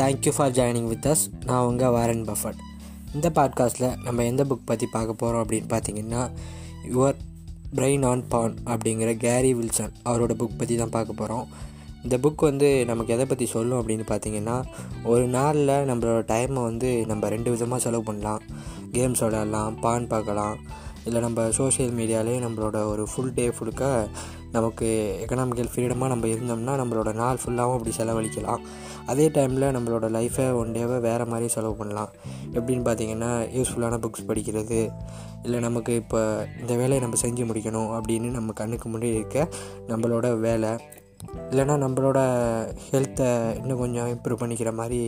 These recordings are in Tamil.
Thank you for joining with us நான் உங்கள் வாரன் பஃபட் இந்த பாட்காஸ்ட்டில் நம்ம எந்த புக் பற்றி பார்க்க போகிறோம் அப்படின்னு பார்த்தீங்கன்னா யுவர் பிரெயின் ஆன் பான் அப்படிங்கிற கேரி வில்சன் அவரோட புக் பற்றி தான் பார்க்க போகிறோம் இந்த புக் வந்து நமக்கு எதை பற்றி சொல்லும் அப்படின்னு பார்த்தீங்கன்னா ஒரு நாளில் நம்மளோட டைமை வந்து நம்ம ரெண்டு விதமாக செலவு பண்ணலாம். கேம்ஸ் விளையாடலாம் பான் பார்க்கலாம். இல்லை நம்ம சோஷியல் மீடியாலே நம்மளோட ஒரு ஃபுல் டே ஃபுல்லுக்க நமக்கு எக்கனாமிக்கல் ஃப்ரீடமாக நம்ம இருந்தோம்னா நம்மளோட நாள் ஃபுல்லாகவும் அப்படி செலவழிக்கலாம். அதே டைமில் நம்மளோட லைஃப்பை ஒன் டேவை வேறு மாதிரி செலவு பண்ணலாம். எப்படின்னு பார்த்தீங்கன்னா யூஸ்ஃபுல்லான புக்ஸ் படிக்கிறது இல்லை நமக்கு இப்போ இந்த வேலையை நம்ம செஞ்சு முடிக்கணும் அப்படின்னு நம்ம கண்ணுக்கு முன்னாடி இருக்க நம்மளோட வேலை இல்லைனா நம்மளோட ஹெல்த்தை இன்னும் கொஞ்சம் இம்ப்ரூவ் பண்ணிக்கிற மாதிரி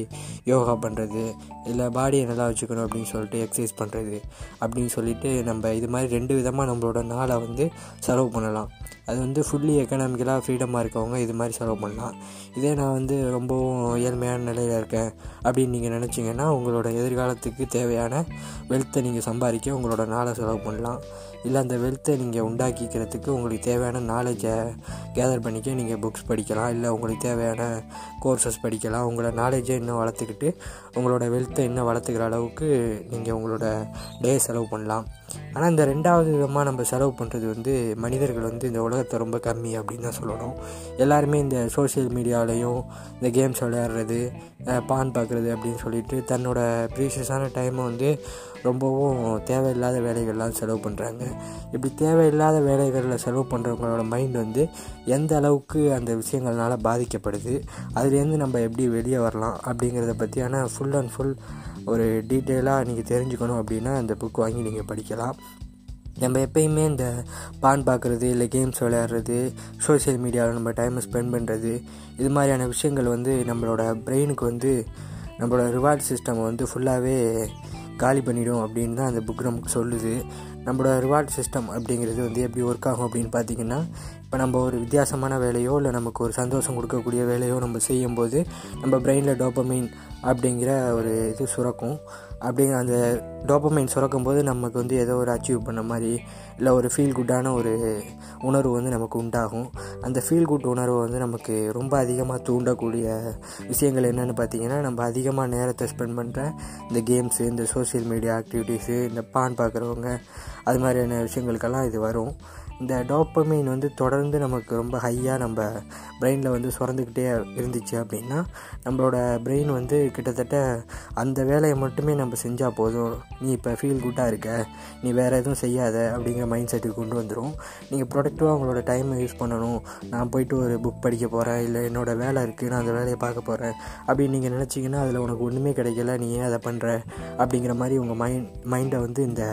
யோகா பண்ணுறது இல்லை பாடியை நல்லா வச்சுக்கணும் அப்படின்னு சொல்லிட்டு எக்ஸசைஸ் பண்ணுறது அப்படின்னு சொல்லிட்டு நம்ம இது மாதிரி ரெண்டு விதமாக நம்மளோட நாளை வந்து செலவு பண்ணலாம். அது வந்து ஃபுல்லி எக்கனாமிக்கலாக ஃப்ரீடமாக இருக்கவங்க இது மாதிரி செலவு பண்ணலாம். இதே நான் வந்து ரொம்பவும் ஏழ்மையான நிலையில் இருக்கேன் அப்படின்னு நீங்கள் நினச்சிங்கன்னா உங்களோட எதிர்காலத்துக்கு தேவையான வெல்த்தை நீங்கள் சம்பாதிக்க உங்களோட நாளை செலவு பண்ணலாம். இல்லை அந்த வெல்த்தை நீங்கள் உண்டாக்கிக்கிறதுக்கு உங்களுக்கு தேவையான நாலேஜை கேதர் பண்ணிக்க நீங்கள் புக்ஸ் படிக்கலாம் இல்லை உங்களுக்கு தேவையான கோர்சஸ் படிக்கலாம். உங்களோட நாலேஜை இன்னும் வளர்த்துக்கிட்டு உங்களோட வெல்த்தை இன்னும் வளர்த்துக்கிற அளவுக்கு நீங்கள் உங்களோட டே செலவு பண்ணலாம். ஆனால் இந்த ரெண்டாவது விதமாக நம்ம செலவு பண்ணுறது வந்து மனிதர்கள் வந்து இந்த உலகத்தை ரொம்ப கம்மி அப்படின்னு தான் சொல்லணும். எல்லாருமே இந்த சோஷியல் மீடியாவிலையும் இந்த கேம்ஸ் விளையாடுறது பான் பார்க்குறது அப்படின்னு சொல்லிட்டு தன்னோட ப்ரீஷியஸான டைமை வந்து ரொம்பவும் தேவையில்லாத வேலைகள்லாம் செலவு பண்ணுறாங்க இப்படி தேவையில்லாத வேலைகளில் செலவு பண்ணுறவங்களோட மைண்ட் வந்து எந்த அளவுக்கு அந்த விஷயங்கள்னால பாதிக்கப்படுது அதுலேருந்து நம்ம எப்படி வெளியே வரலாம் அப்படிங்கிறத பற்றியான ஃபுல் அண்ட் ஃபுல் ஒரு டீட்டெயிலாக நீங்கள் தெரிஞ்சுக்கணும் அப்படின்னா அந்த புக் வாங்கி நீங்கள் படிக்கலாம். நம்ம எப்பயுமே இந்த பான் பார்க்குறது இல்லை கேம்ஸ் விளையாடுறது சோஷியல் மீடியாவில் நம்ம டைமை ஸ்பெண்ட் பண்ணுறது இது மாதிரியான விஷயங்கள் வந்து நம்மளோட பிரெயினுக்கு வந்து நம்மளோட ரிவார்ட் சிஸ்டம் வந்து ஃபுல்லாகவே காலி பண்ணிடும் அப்படின்னு தான் அந்த புக் நமக்கு சொல்லுது. நம்மளோட ரிவார்ட் சிஸ்டம் அப்படிங்கிறது வந்து எப்படி ஒர்க் ஆகும் அப்படின்னு பார்த்தீங்கன்னா இப்போ நம்ம ஒரு வித்தியாசமான வேலையோ இல்லை நமக்கு ஒரு சந்தோஷம் கொடுக்கக்கூடிய வேலையோ நம்ம செய்யும்போது நம்ம பிரெயினில் டோப்பமைன் அப்படிங்கிற ஒரு இது சுரக்கும். அப்படிங்கிற அந்த டோப்பமைன் சுரக்கும் போது நமக்கு வந்து ஏதோ ஒரு அச்சீவ் பண்ண மாதிரி இல்லை ஒரு ஃபீல் குட்டான ஒரு உணர்வு வந்து நமக்கு உண்டாகும். அந்த ஃபீல் குட் உணர்வு வந்து நமக்கு ரொம்ப அதிகமாக தூண்டக்கூடிய விஷயங்கள் என்னென்னு பார்த்தீங்கன்னா நம்ம அதிகமாக நேரத்தை ஸ்பெண்ட் பண்ணுற இந்த கேம்ஸு இந்த சோஷியல் மீடியா ஆக்டிவிட்டீஸு இந்த பான் பார்க்குறவங்க அது மாதிரியான விஷயங்களுக்கெல்லாம் இது வரும். இந்த டோப்பமைன் வந்து தொடர்ந்து நமக்கு ரொம்ப ஹையாக நம்ம பிரெயினில் வந்து சுரந்துக்கிட்டே இருந்துச்சு அப்படின்னா நம்மளோட பிரெயின் வந்து கிட்டத்தட்ட அந்த வேலையை மட்டுமே நம்ம செஞ்சால் போதும். நீ இப்போ ஃபீல் குட்டாக இருக்க. நீ வேறு எதுவும் செய்யாத அப்படிங்கிற மைண்ட் செட்டுக்கு கொண்டு வந்துடும் நீங்கள் ப்ரொடக்டிவாக உங்களோட டைமை யூஸ் பண்ணணும். நான் போயிட்டு ஒரு புக் படிக்க போகிறேன் இல்லை என்னோடய வேலை இருக்குது நான் அந்த வேலையை பார்க்க போகிறேன் அப்படின்னு நீங்கள் நினச்சிங்கன்னா அதில் உனக்கு ஒன்றுமே கிடைக்கல. நீ ஏன் அதை பண்ணுற அப்படிங்கிற மாதிரி உங்கள் மைண்ட் மைண்டை வந்து இந்த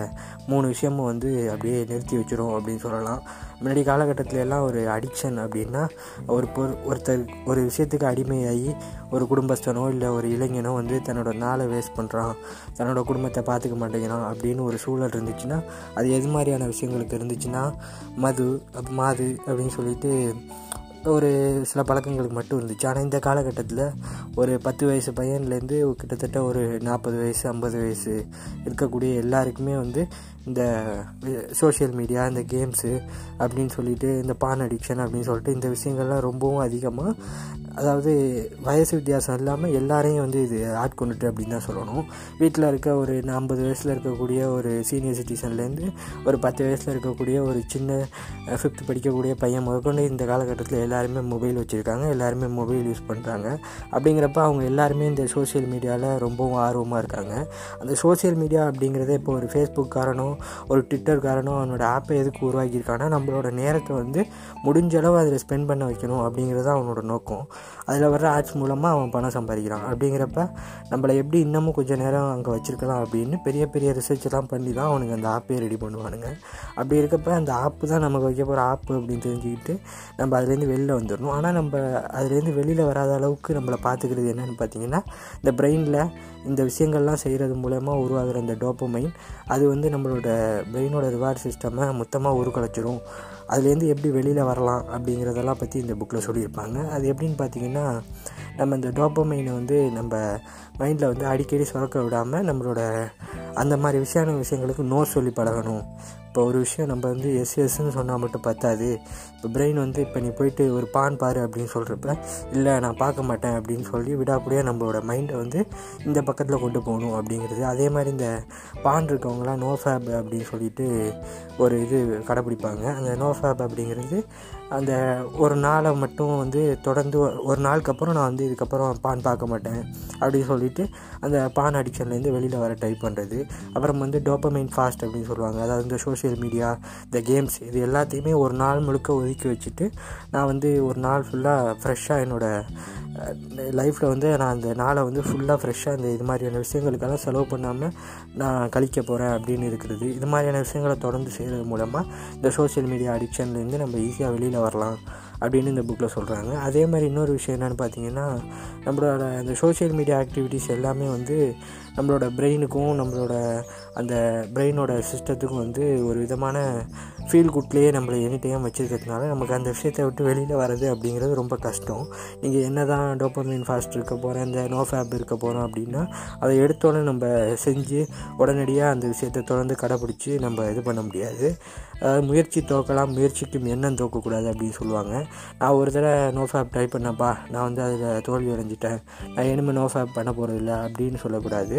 மூணு விஷயமும் வந்து அப்படியே நிறுத்தி வச்சிடும் அப்படின்னு சொல்லலாம். முன்னாடி காலகட்டத்தில் எல்லாம் ஒரு அடிக்ஷன் அப்படின்னா ஒரு பொரு ஒருத்தர் ஒரு விஷயத்துக்கு அடிமையாகி ஒரு குடும்பஸ்தனோ இல்லை ஒரு இளைஞனோ வந்து தன்னோட நாளை வேஸ்ட் பண்ணுறான் தன்னோட குடும்பத்தை பார்த்துக்க மாட்டேங்கிறான் அப்படின்னு ஒரு சூழல் இருந்துச்சுன்னா அது எது மாதிரியான விஷயங்களுக்கு இருந்துச்சுன்னா மது மாது அப்படின்னு சொல்லிட்டு ஒரு சில பழக்கங்களுக்கு மட்டும் இருந்துச்சு. ஆனால் இந்த காலகட்டத்தில் ஒரு பத்து வயசு பையன்லேருந்து கிட்டத்தட்ட ஒரு நாற்பது வயசு ஐம்பது வயசு இருக்கக்கூடிய எல்லாருக்குமே வந்து இந்த சோஷியல் மீடியா இந்த கேம்ஸு அப்படின்னு சொல்லிட்டு இந்த பான் அடிக்ஷன் அப்படின்னு சொல்லிட்டு இந்த விஷயங்கள்லாம் ரொம்பவும் அதிகமாக அதாவது வயசு வித்தியாசம் இல்லாமல் எல்லாரையும் வந்து இது ஆட்கொண்டுட்டு அப்படின்னு தான் சொல்லணும். வீட்டில் இருக்க ஒரு ஐம்பது வயசில் இருக்கக்கூடிய ஒரு சீனியர் சிட்டிசன்லேருந்து ஒரு பத்து வயசில் இருக்கக்கூடிய ஒரு சின்ன ஃபிஃப்த் படிக்கக்கூடிய பையன் முதற்கொண்டு இந்த காலகட்டத்தில் எல்லாருமே மொபைல் வச்சுருக்காங்க. எல்லாருமே மொபைல் யூஸ் பண்ணுறாங்க அப்படிங்கிறப்ப அவங்க எல்லாருமே இந்த சோஷியல் மீடியாவில் ரொம்பவும் ஆர்வமாக இருக்காங்க. அந்த சோஷியல் மீடியா அப்படிங்கிறத இப்போ ஒரு ஃபேஸ்புக் காரணம் ஒரு ட்விட்டர் காரணம் அவனோட ஆப்பை எதுக்கு உருவாக்கியிருக்கான்னா நம்மளோட நேரத்தை வந்து முடிஞ்ச அளவு அதில் ஸ்பெண்ட் பண்ண வைக்கணும் அப்படிங்கிறது தான் அவனோட நோக்கம். அதில் வர்ற ஆட்ஸ் மூலமாக அவன் பணம் சம்பாதிக்கிறான். அப்படிங்கிறப்ப நம்மளை எப்படி இன்னமும் கொஞ்சம் நேரம் அங்கே வச்சுருக்கலாம் அப்படின்னு பெரிய பெரிய ரிசர்ச்லாம் பண்ணி தான் அவனுக்கு அந்த ஆப்பே ரெடி பண்ணுவானுங்க. அப்படி இருக்கப்ப அந்த ஆப்பு தான் நமக்கு வைக்க போகிற ஆப்பு அப்படின்னு தெரிஞ்சுக்கிட்டு நம்ம அதுலேருந்து வெளியில் வந்துடணும். ஆனால் நம்ம அதுலேருந்து வெளியில் வராத அளவுக்கு நம்மளை பார்த்துக்கிறது என்னென்னு பார்த்தீங்கன்னா இந்த பிரெயினில் இந்த விஷயங்கள்லாம் செய்கிறது மூலயமா உருவாகிற அந்த டோப்பமைன் அது வந்து நம்மளோட பிரெயினோட ரிவார்ட் சிஸ்டமை மொத்தமாக உருக்கலைச்சிரும். அதுலேருந்து எப்படி வெளியில் வரலாம் அப்படிங்கிறதெல்லாம் பற்றி இந்த புக்கில் சொல்லியிருப்பாங்க. அது எப்படின்னு பார்த்தீங்கன்னா நம்ம இந்த டோப்பமைனை வந்து நம்ம மைண்டில் வந்து அடிக்கடி சுரக்க விடாமல் நம்மளோட அந்த மாதிரி விஷயான விஷயங்களுக்கு நோ சொல்லி பழகணும். இப்போ ஒரு விஷயம் நம்ம வந்து எஸ் எஸ்ன்னு சொன்னால் மட்டும் பத்தாது. இப்போ பிரெயின் வந்து இப்போ நீ போயிட்டு ஒரு பான் பாரு அப்படின்னு சொல்கிறப்ப இல்லை நான் பார்க்க மாட்டேன் அப்படின்னு சொல்லி விடாப்படியாக நம்மளோட மைண்டை வந்து இந்த பக்கத்தில் கொண்டு போகணும் அப்படிங்கிறது. அதே மாதிரி இந்த பான் இருக்கவங்களாம் நோ ஃபேப் அப்படின்னு சொல்லிட்டு ஒரு இது கடைப்பிடிப்பாங்க அந்த நோ ஃபேப் அப்படிங்கிறது அந்த ஒரு நாளை மட்டும் வந்து தொடர்ந்து ஒரு நாளுக்கு அப்புறம் நான் வந்து இதுக்கப்புறம் பான் பார்க்க மாட்டேன் அப்படின்னு சொல்லிட்டு அந்த பான் அடிக்ஷன்லேருந்து வெளியில் வர ட்ரை பண்ணுறது அப்புறம் வந்து டோப்பமைன் ஃபாஸ்ட் அப்படின்னு சொல்லுவாங்க. அதாவது இந்த சோஷியல் மீடியா இந்த கேம்ஸ் இது எல்லாத்தையுமே ஒரு நாள் முழுக்க ஒதுக்கி வச்சுட்டு நான் வந்து ஒரு நாள் ஃபுல்லாக ஃப்ரெஷ்ஷாக என்னோடய லைஃப்பில் வந்து நான் அந்த நாளை வந்து ஃபுல்லாக ஃப்ரெஷ்ஷாக இந்த இது மாதிரியான விஷயங்களுக்கெல்லாம் செலவு பண்ணாமல் நான் கழிக்க போகிறேன் அப்படின்னு இருக்கிறது. இது மாதிரியான விஷயங்களை தொடர்ந்து செய்கிறது மூலமாக இந்த சோஷியல் மீடியா அடிக்ஷன்லேருந்து நம்ம ஈஸியாக வெளியில் வரலாம் அப்படின்னு இந்த புக்கில் சொல்கிறாங்க அதே மாதிரி இன்னொரு விஷயம் என்னென்னு பார்த்தீங்கன்னா நம்மளோட அந்த சோஷியல் மீடியா ஆக்டிவிட்டீஸ் எல்லாமே வந்து நம்மளோட பிரெயினுக்கும் நம்மளோட அந்த பிரெயினோட சிஸ்டத்துக்கும் வந்து ஒரு விதமான ஃபீல் குட்லேயே நம்மளை எனி டைம் வச்சுருக்கிறதுனால நமக்கு அந்த விஷயத்தை விட்டு வெளியில் வர்றது அப்படிங்கிறது ரொம்ப கஷ்டம். நீங்கள் என்ன தான் டோப்பமின் ஃபாஸ்ட் இருக்க போகிறேன் இந்த நோ ஃபேப் இருக்க போகிறோம் அப்படின்னா அதை எடுத்தோன்னே நம்ம செஞ்சு உடனடியாக அந்த விஷயத்தை தொடர்ந்து கடைப்பிடிச்சி நம்ம இது பண்ண முடியாது. அதாவது முயற்சி தோக்கலாம் முயற்சிக்கும் எண்ணம் தோக்கக்கூடாது அப்படின்னு சொல்லுவாங்க. நான் ஒரு தடவை நோ ஃபேப் ட்ரை பண்ணப்பா நான் வந்து அதில் தோல்வி அடைஞ்சிட்டேன். நான் இனிமேல் நோ ஃபேப் பண்ண போகிறதில்ல அப்படின்னு சொல்லக்கூடாது.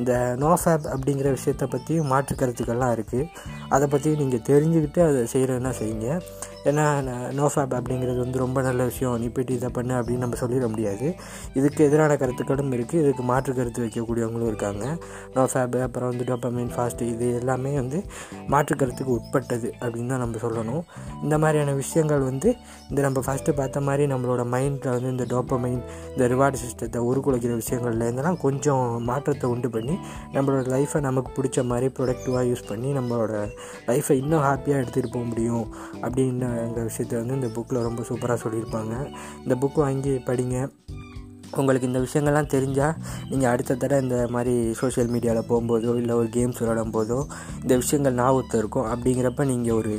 இந்த நோ ஃபேப் அப்படிங்கிற விஷயத்தை பற்றியும் மாற்று கருத்துக்கள்லாம் இருக்குது அதை பற்றி நீங்கள் தெரிஞ்சுக்கிட்டு அதை செய்கிறதுனா செய்யுங்க. ஏன்னா நோ ஃபேப் அப்படிங்கிறது வந்து ரொம்ப நல்ல விஷயம். நீ போய்ட்டு இதை பண்ணு அப்படின்னு நம்ம சொல்லிட முடியாது. இதுக்கு எதிரான கருத்துக்களும் இருக்குது இதுக்கு மாற்று கருத்து வைக்கக்கூடியவங்களும் இருக்காங்க. நோ ஃபேப் அப்புறம் வந்து டோப்பமைன் ஃபாஸ்ட்டு இது எல்லாமே வந்து மாற்று கருத்துக்கு உட்பட்டது அப்படின்னு தான் நம்ம சொல்லணும். இந்த மாதிரியான விஷயங்கள் வந்து இந்த நம்ம ஃபஸ்ட்டு பார்த்த மாதிரி நம்மளோட மைண்டில் வந்து இந்த டோப்பமைன் இந்த ரிவார்டு சிஸ்டத்தை உருக்குலைக்கிற விஷயங்கள்லேருந்தெல்லாம் கொஞ்சம் மாற்றத்தை உண்டு பண்ணி நம்மளோட லைஃப்பை நமக்கு பிடிச்ச மாதிரி ப்ரொடக்டிவாக யூஸ் பண்ணி நம்மளோட லைஃப்பை இன்னும் ஹாப்பியாக எடுத்துகிட்டு போக முடியும் அப்படின்ற விஷயத்தை வந்து இந்த புக்கில் ரொம்ப சூப்பராக சொல்லியிருப்பாங்க. இந்த புக் வாங்கி படிங்க. உங்களுக்கு இந்த விஷயங்கள்லாம் தெரிஞ்சால் நீங்கள் அடுத்த தடவை இந்த மாதிரி சோஷியல் மீடியாவில் போகும்போதோ இல்லை ஒரு கேம்ஸ் விளையாடும் போதோ இந்த விஷயங்கள் ஞாபகத்தில் இருக்கும். அப்படிங்கிறப்ப நீங்கள் ஒரு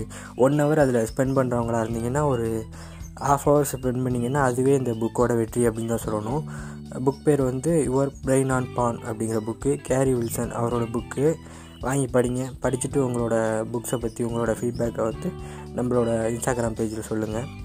ஒன் ஹவர் அதில் ஸ்பெண்ட் பண்ணுறவங்களா இருந்தீங்கன்னா ஒரு ஹாஃப் ஹவர் ஸ்பெண்ட் பண்ணிங்கன்னா அதுவே இந்த புக்கோட வெற்றி அப்படின்னு தான் சொல்லணும். புக் பேர் வந்து யுவர் பிரெயின் ஆன் பான் அப்படிங்கிற புக்கு கேரி வில்சன் அவரோட புக்கு வாங்கி படிங்க. படிச்சுட்டு உங்களோட புக்ஸை பற்றி உங்களோட ஃபீட்பேக்கை வந்து நம்மளோட இன்ஸ்டாகிராம் பேஜில் சொல்லுங்கள்